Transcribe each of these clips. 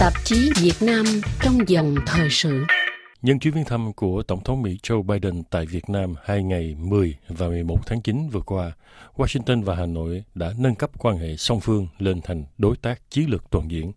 Tạp chí Việt Nam trong dòng thời sự. Nhân chuyến viếng thăm của Tổng thống Mỹ Joe Biden tại Việt Nam hai ngày 10 và 11 tháng 9 vừa qua, Washington và Hà Nội đã nâng cấp quan hệ song phương lên thành đối tác chiến lược toàn diện.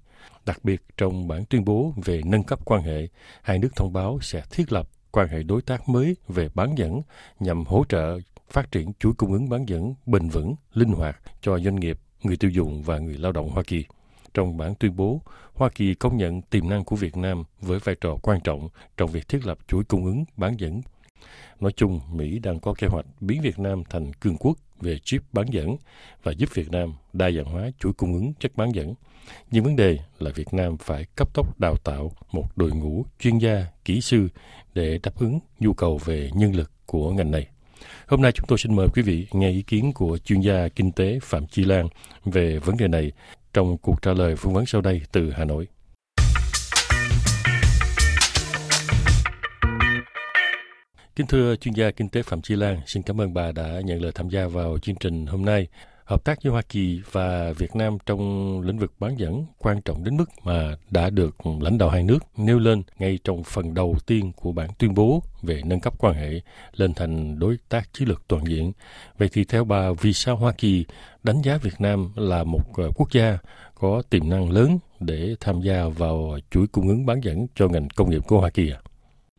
Đặc biệt trong bản tuyên bố về nâng cấp quan hệ, hai nước thông báo sẽ thiết lập quan hệ đối tác mới về bán dẫn nhằm hỗ trợ phát triển chuỗi cung ứng bán dẫn bền vững, linh hoạt cho doanh nghiệp, người tiêu dùng và người lao động Hoa Kỳ. Trong bản tuyên bố, Hoa Kỳ công nhận tiềm năng của Việt Nam với vai trò quan trọng trong việc thiết lập chuỗi cung ứng bán dẫn. Nói chung, Mỹ đang có kế hoạch biến Việt Nam thành cường quốc về chip bán dẫn và giúp Việt Nam đa dạng hóa chuỗi cung ứng chất bán dẫn. Nhưng vấn đề là Việt Nam phải cấp tốc đào tạo một đội ngũ chuyên gia, kỹ sư để đáp ứng nhu cầu về nhân lực của ngành này. Hôm nay chúng tôi xin mời quý vị nghe ý kiến của chuyên gia kinh tế Phạm Chi Lan về vấn đề này trong cuộc trả lời phỏng vấn sau đây từ Hà Nội. Kính thưa chuyên gia kinh tế Phạm Chi Lan, xin cảm ơn bà đã nhận lời tham gia vào chương trình hôm nay hợp tác với Hoa Kỳ và Việt Nam trong lĩnh vực bán dẫn quan trọng đến mức mà đã được lãnh đạo hai nước nêu lên ngay trong phần đầu tiên của bản tuyên bố về nâng cấp quan hệ lên thành đối tác chiến lược toàn diện. Vậy thì theo bà, vì sao Hoa Kỳ đánh giá Việt Nam là một ờ, quốc gia có tiềm năng lớn để tham gia vào chuỗi cung ứng bán dẫn cho ngành công nghiệp của Hoa Kỳ ạ? À?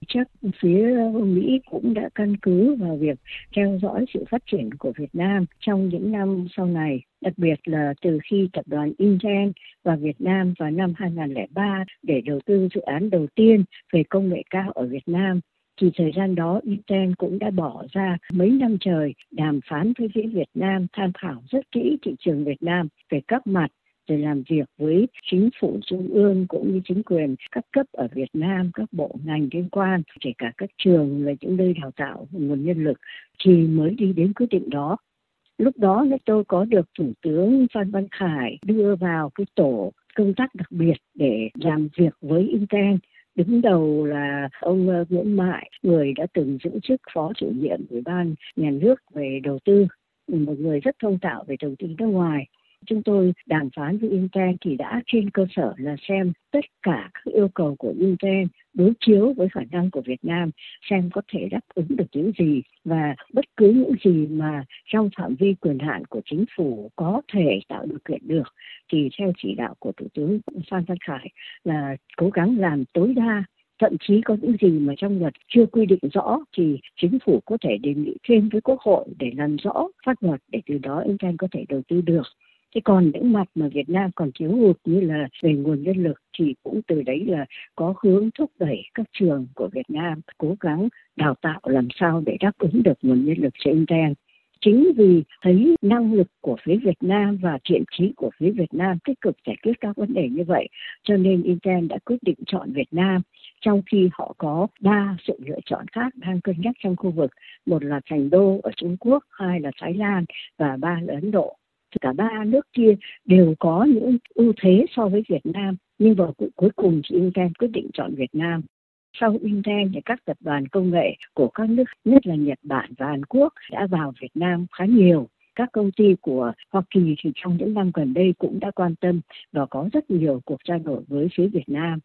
Chắc phía Mỹ cũng đã căn cứ vào việc theo dõi sự phát triển của Việt Nam trong những năm sau này, đặc biệt là từ khi tập đoàn Intel vào Việt Nam vào năm 2003 để đầu tư dự án đầu tiên về công nghệ cao ở Việt Nam. Thì thời gian đó Intel cũng đã bỏ ra mấy năm trời đàm phán với phía Việt Nam tham khảo rất kỹ thị trường Việt Nam về các mặt rồi làm việc với chính phủ trung ương cũng như chính quyền các cấp ở Việt Nam, các bộ ngành liên quan, kể cả các trường là những nơi đào tạo nguồn nhân lực thì mới đi đến quyết định đó. Lúc đó tôi có được Thủ tướng Phan Văn Khải đưa vào cái tổ công tác đặc biệt để làm việc với Intel đứng đầu là ông ờ, Nguyễn Mại, người đã từng giữ chức phó chủ nhiệm ủy ban nhà nước về đầu tư, một người rất thông tạo về đầu tư nước ngoài chúng tôi đàm phán với Intel thì đã trên cơ sở là xem tất cả các yêu cầu của Intel đối chiếu với khả năng của Việt Nam, xem có thể đáp ứng được những gì và bất cứ những gì mà trong phạm vi quyền hạn của chính phủ có thể tạo điều kiện được. Thì theo chỉ đạo của Thủ tướng Phan Văn Khải là cố gắng làm tối đa, thậm chí có những gì mà trong luật chưa quy định rõ thì chính phủ có thể đề nghị thêm với quốc hội để làm rõ pháp luật để từ đó Intel có thể đầu tư được thế còn những mặt mà Việt Nam còn thiếu hụt như là về nguồn nhân lực thì cũng từ đấy là có hướng thúc đẩy các trường của Việt Nam cố gắng đào tạo làm sao để đáp ứng được nguồn nhân lực cho Intel chính vì thấy năng lực của phía Việt Nam và thiện trí của phía Việt Nam tích cực giải quyết các vấn đề như vậy, cho nên Intel đã quyết định chọn Việt Nam, trong khi họ có ba sự lựa chọn khác đang cân nhắc trong khu vực. Một là thành đô ở Trung Quốc, hai là Thái Lan và ba là Ấn Độ cả ba nước kia đều có những ưu thế so với Việt Nam. Nhưng vào cuối cùng thì Intel quyết định chọn Việt Nam. Sau Intel thì các tập đoàn công nghệ của các nước, nhất là Nhật Bản và Hàn Quốc đã vào Việt Nam khá nhiều. Các công ty của Hoa Kỳ thì trong những năm gần đây cũng đã quan tâm và có rất nhiều cuộc trao đổi với phía Việt Nam.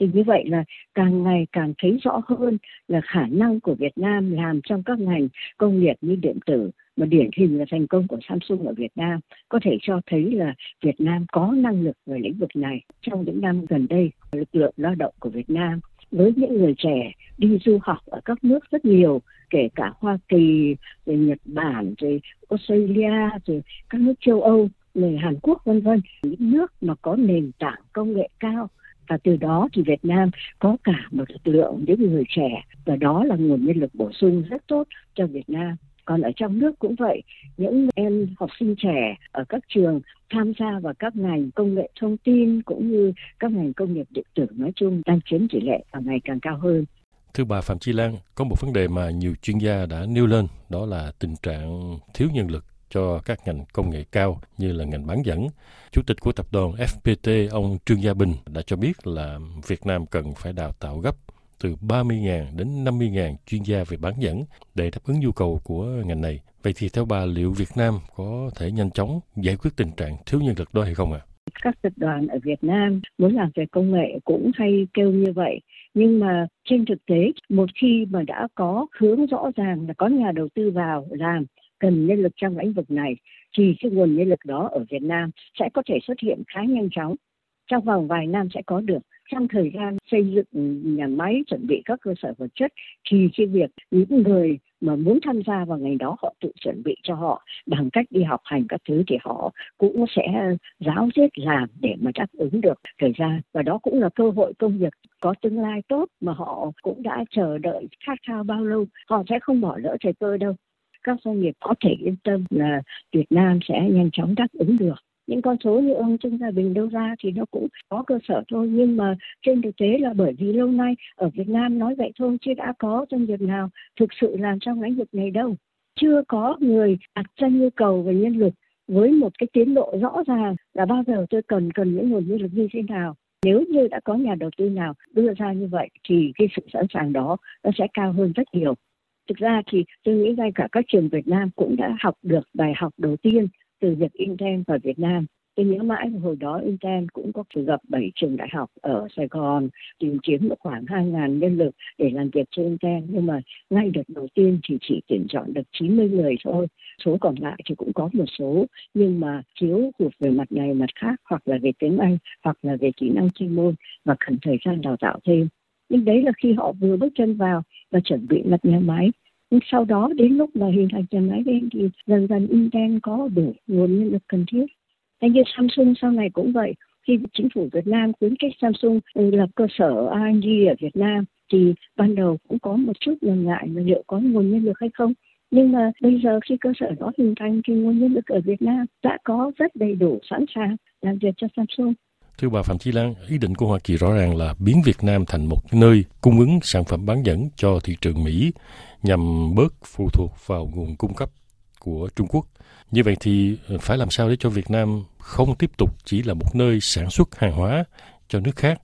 Thì như vậy là càng ngày càng thấy rõ hơn là khả năng của Việt Nam làm trong các ngành công nghiệp như điện tử mà điển hình là thành công của Samsung ở Việt Nam, có thể cho thấy là Việt Nam có năng lực về lĩnh vực này. Trong những năm gần đây, lực lượng lao động của Việt Nam với những người trẻ đi du học ở các nước rất nhiều, kể cả Hoa Kỳ, rồi Nhật Bản, rồi Australia, rồi các nước châu Âu, rồi Hàn Quốc, vân vân. Những nước mà có nền tảng công nghệ cao, và từ đó thì Việt Nam có cả một lực lượng những người trẻ, và đó là nguồn nhân lực bổ sung rất tốt cho Việt Nam còn ở trong nước cũng vậy những em học sinh trẻ ở các trường tham gia vào các ngành công nghệ thông tin cũng như các ngành công nghiệp điện tử nói chung đang chiếm tỷ lệ và ngày càng cao hơn Thưa bà Phạm Chi Lan, có một vấn đề mà nhiều chuyên gia đã nêu lên, đó là tình trạng thiếu nhân lực cho các ngành công nghệ cao như là ngành bán dẫn. Chủ tịch của tập đoàn FPT, ông Trương Gia Bình đã cho biết là Việt Nam cần phải đào tạo gấp từ 30.000 đến 50.000 chuyên gia về bán dẫn để đáp ứng nhu cầu của ngành này. Vậy thì theo bà, liệu Việt Nam có thể nhanh chóng giải quyết tình trạng thiếu nhân lực đó hay không ạ? À? các tập đoàn ở Việt Nam muốn làm về công nghệ cũng hay kêu như vậy, nhưng mà trên thực tế, một khi mà đã có hướng rõ ràng là có nhà đầu tư vào làm cần nhân lực trong lĩnh vực này, thì cái nguồn nhân lực đó ở Việt Nam sẽ có thể xuất hiện khá nhanh chóng trong vòng vài năm sẽ có được trong thời gian xây dựng nhà máy, chuẩn bị các cơ sở vật chất, thì cái việc những người mà muốn tham gia vào ngành đó, họ tự chuẩn bị cho họ bằng cách đi học hành các thứ thì họ cũng sẽ giáo diết, làm để mà đáp ứng được thời gian. Và đó cũng là cơ hội công việc có tương lai tốt mà họ cũng đã chờ đợi khát khao bao lâu. Họ sẽ không bỏ lỡ thời cơ đâu. Các doanh nghiệp có thể yên tâm là Việt Nam sẽ nhanh chóng đáp ứng được những con số như ông Trương Gia Bình đưa ra thì nó cũng có cơ sở thôi. Nhưng mà trên thực tế là bởi vì lâu nay ở Việt Nam nói vậy thôi chứ đã có doanh nghiệp nào thực sự làm trong lĩnh vực này đâu. Chưa có người đặt ra nhu cầu về nhân lực với một cái tiến độ rõ ràng là bao giờ tôi cần cần những nguồn nhân lực như thế nào. Nếu như đã có nhà đầu tư nào đưa ra như vậy thì cái sự sẵn sàng đó nó sẽ cao hơn rất nhiều. Thực ra thì tôi nghĩ ngay cả các trường Việt Nam cũng đã học được bài học đầu tiên từ việc Intel vào Việt Nam. Tôi nhớ mãi hồi đó Intel cũng có gặp 7 trường đại học ở Sài Gòn, tìm kiếm được khoảng 2.000 nhân lực để làm việc cho Intel. Nhưng mà ngay đợt đầu tiên thì chỉ tuyển chọn được 90 người thôi. Số còn lại thì cũng có một số, nhưng mà thiếu hụt về mặt này, mặt khác, hoặc là về tiếng Anh, hoặc là về kỹ năng chuyên môn và cần thời gian đào tạo thêm. Nhưng đấy là khi họ vừa bước chân vào và chuẩn bị lập nhà máy nhưng sau đó đến lúc mà hình thành nhà máy lên thì dần dần Intel có đủ nguồn nhân lực cần thiết. Thế như Samsung sau này cũng vậy. Khi chính phủ Việt Nam khuyến khích Samsung lập cơ sở R&D ở Việt Nam thì ban đầu cũng có một chút ngần ngại là liệu có nguồn nhân lực hay không. Nhưng mà bây giờ khi cơ sở đó hình thành thì nguồn nhân lực ở Việt Nam đã có rất đầy đủ sẵn sàng làm việc cho Samsung. Thưa bà Phạm Chi Lan, ý định của Hoa Kỳ rõ ràng là biến Việt Nam thành một nơi cung ứng sản phẩm bán dẫn cho thị trường Mỹ nhằm bớt phụ thuộc vào nguồn cung cấp của Trung Quốc. Như vậy thì ờ, phải làm sao để cho Việt Nam không tiếp tục chỉ là một nơi sản xuất hàng hóa cho nước khác,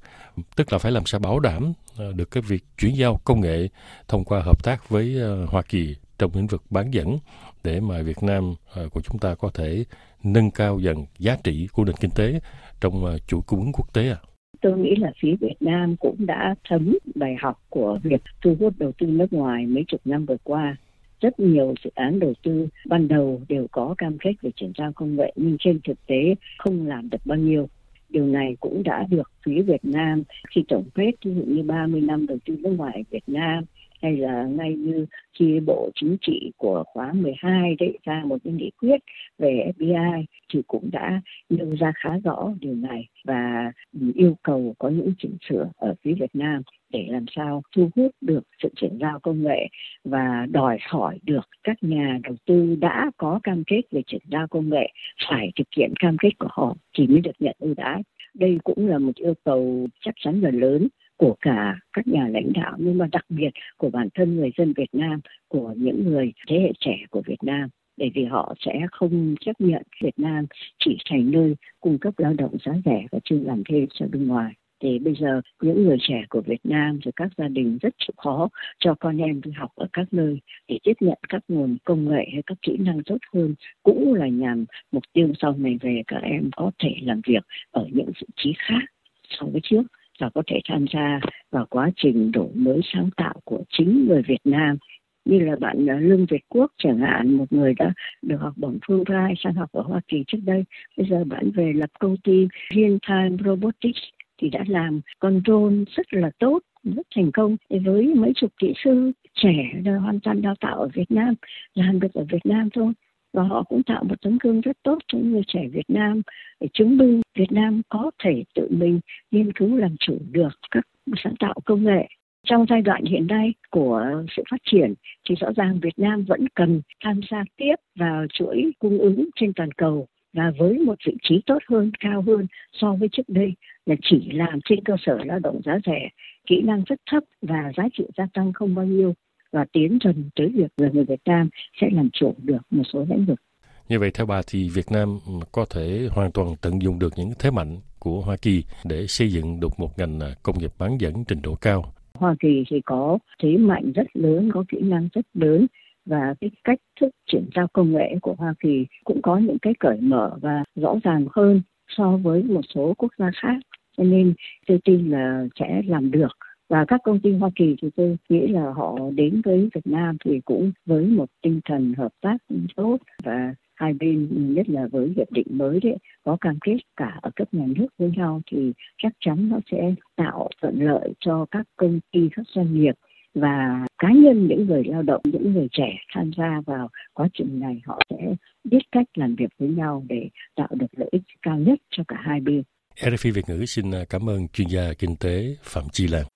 tức là phải làm sao bảo đảm ờ, được cái việc chuyển giao công nghệ thông qua hợp tác với ờ, Hoa Kỳ trong lĩnh vực bán dẫn để mà Việt Nam của chúng ta có thể nâng cao dần giá trị của nền kinh tế trong à, chuỗi cung ứng quốc tế à? tôi nghĩ là phía Việt Nam cũng đã thấm bài học của việc thu hút đầu tư nước ngoài mấy chục năm vừa qua. Rất nhiều dự án đầu tư ban đầu đều có cam kết về chuyển giao công nghệ, nhưng trên thực tế không làm được bao nhiêu. Điều này cũng đã được phía Việt Nam khi tổng kết ví dụ như 30 năm đầu tư nước ngoài Việt Nam hay là ngay như khi Bộ Chính trị của khóa 12 đấy ra một cái nghị quyết về FBI thì cũng đã nêu ra khá rõ điều này và yêu cầu có những chỉnh sửa ở phía Việt Nam để làm sao thu hút được sự chuyển giao công nghệ và đòi hỏi được các nhà đầu tư đã có cam kết về chuyển giao công nghệ phải thực hiện cam kết của họ thì mới được nhận ưu đãi. Đây cũng là một yêu cầu chắc chắn là lớn của cả các nhà lãnh đạo nhưng mà đặc biệt của bản thân người dân Việt Nam, của những người thế hệ trẻ của Việt Nam. Bởi vì họ sẽ không chấp nhận Việt Nam chỉ thành nơi cung cấp lao động giá rẻ và chưa làm thêm cho bên ngoài. Thì bây giờ những người trẻ của Việt Nam rồi các gia đình rất chịu khó cho con em đi học ở các nơi để tiếp nhận các nguồn công nghệ hay các kỹ năng tốt hơn cũng là nhằm mục tiêu sau này về các em có thể làm việc ở những vị trí khác so với trước và có thể tham gia vào quá trình đổi mới sáng tạo của chính người Việt Nam. Như là bạn à, Lương Việt Quốc chẳng hạn, một người đã được học bổng Fulbright sang học ở Hoa Kỳ trước đây. Bây giờ bạn về lập công ty Real Time Robotics thì đã làm con drone rất là tốt, rất thành công với mấy chục kỹ sư trẻ hoàn toàn đào tạo ở Việt Nam, làm được ở Việt Nam thôi và họ cũng tạo một tấm gương rất tốt cho người trẻ Việt Nam để chứng minh Việt Nam có thể tự mình nghiên cứu làm chủ được các sáng tạo công nghệ. Trong giai đoạn hiện nay của sự phát triển thì rõ ràng Việt Nam vẫn cần tham gia tiếp vào chuỗi cung ứng trên toàn cầu và với một vị trí tốt hơn, cao hơn so với trước đây là chỉ làm trên cơ sở lao động giá rẻ, kỹ năng rất thấp và giá trị gia tăng không bao nhiêu và tiến dần tới việc là người Việt Nam sẽ làm chủ được một số lĩnh vực. Như vậy theo bà thì Việt Nam có thể hoàn toàn tận dụng được những thế mạnh của Hoa Kỳ để xây dựng được một ngành à, công nghiệp bán dẫn trình độ cao. Hoa Kỳ thì có thế mạnh rất lớn, có kỹ năng rất lớn và cái cách thức chuyển giao công nghệ của Hoa Kỳ cũng có những cái cởi mở và rõ ràng hơn so với một số quốc gia khác cho nên tôi tin là sẽ làm được và các công ty Hoa Kỳ thì tôi nghĩ là họ đến với Việt Nam thì cũng với một tinh thần hợp tác tốt và hai bên, nhất là với hiệp định mới đấy, có cam kết cả ở cấp nhà nước với nhau thì chắc chắn nó sẽ tạo thuận lợi cho các công ty, các doanh nghiệp và cá nhân, những người lao động, những người trẻ tham gia vào quá trình này, họ sẽ biết cách làm việc với nhau để tạo được lợi ích cao nhất cho cả hai bên. RFI Việt ngữ xin cảm ơn chuyên gia kinh tế Phạm Chi Lan.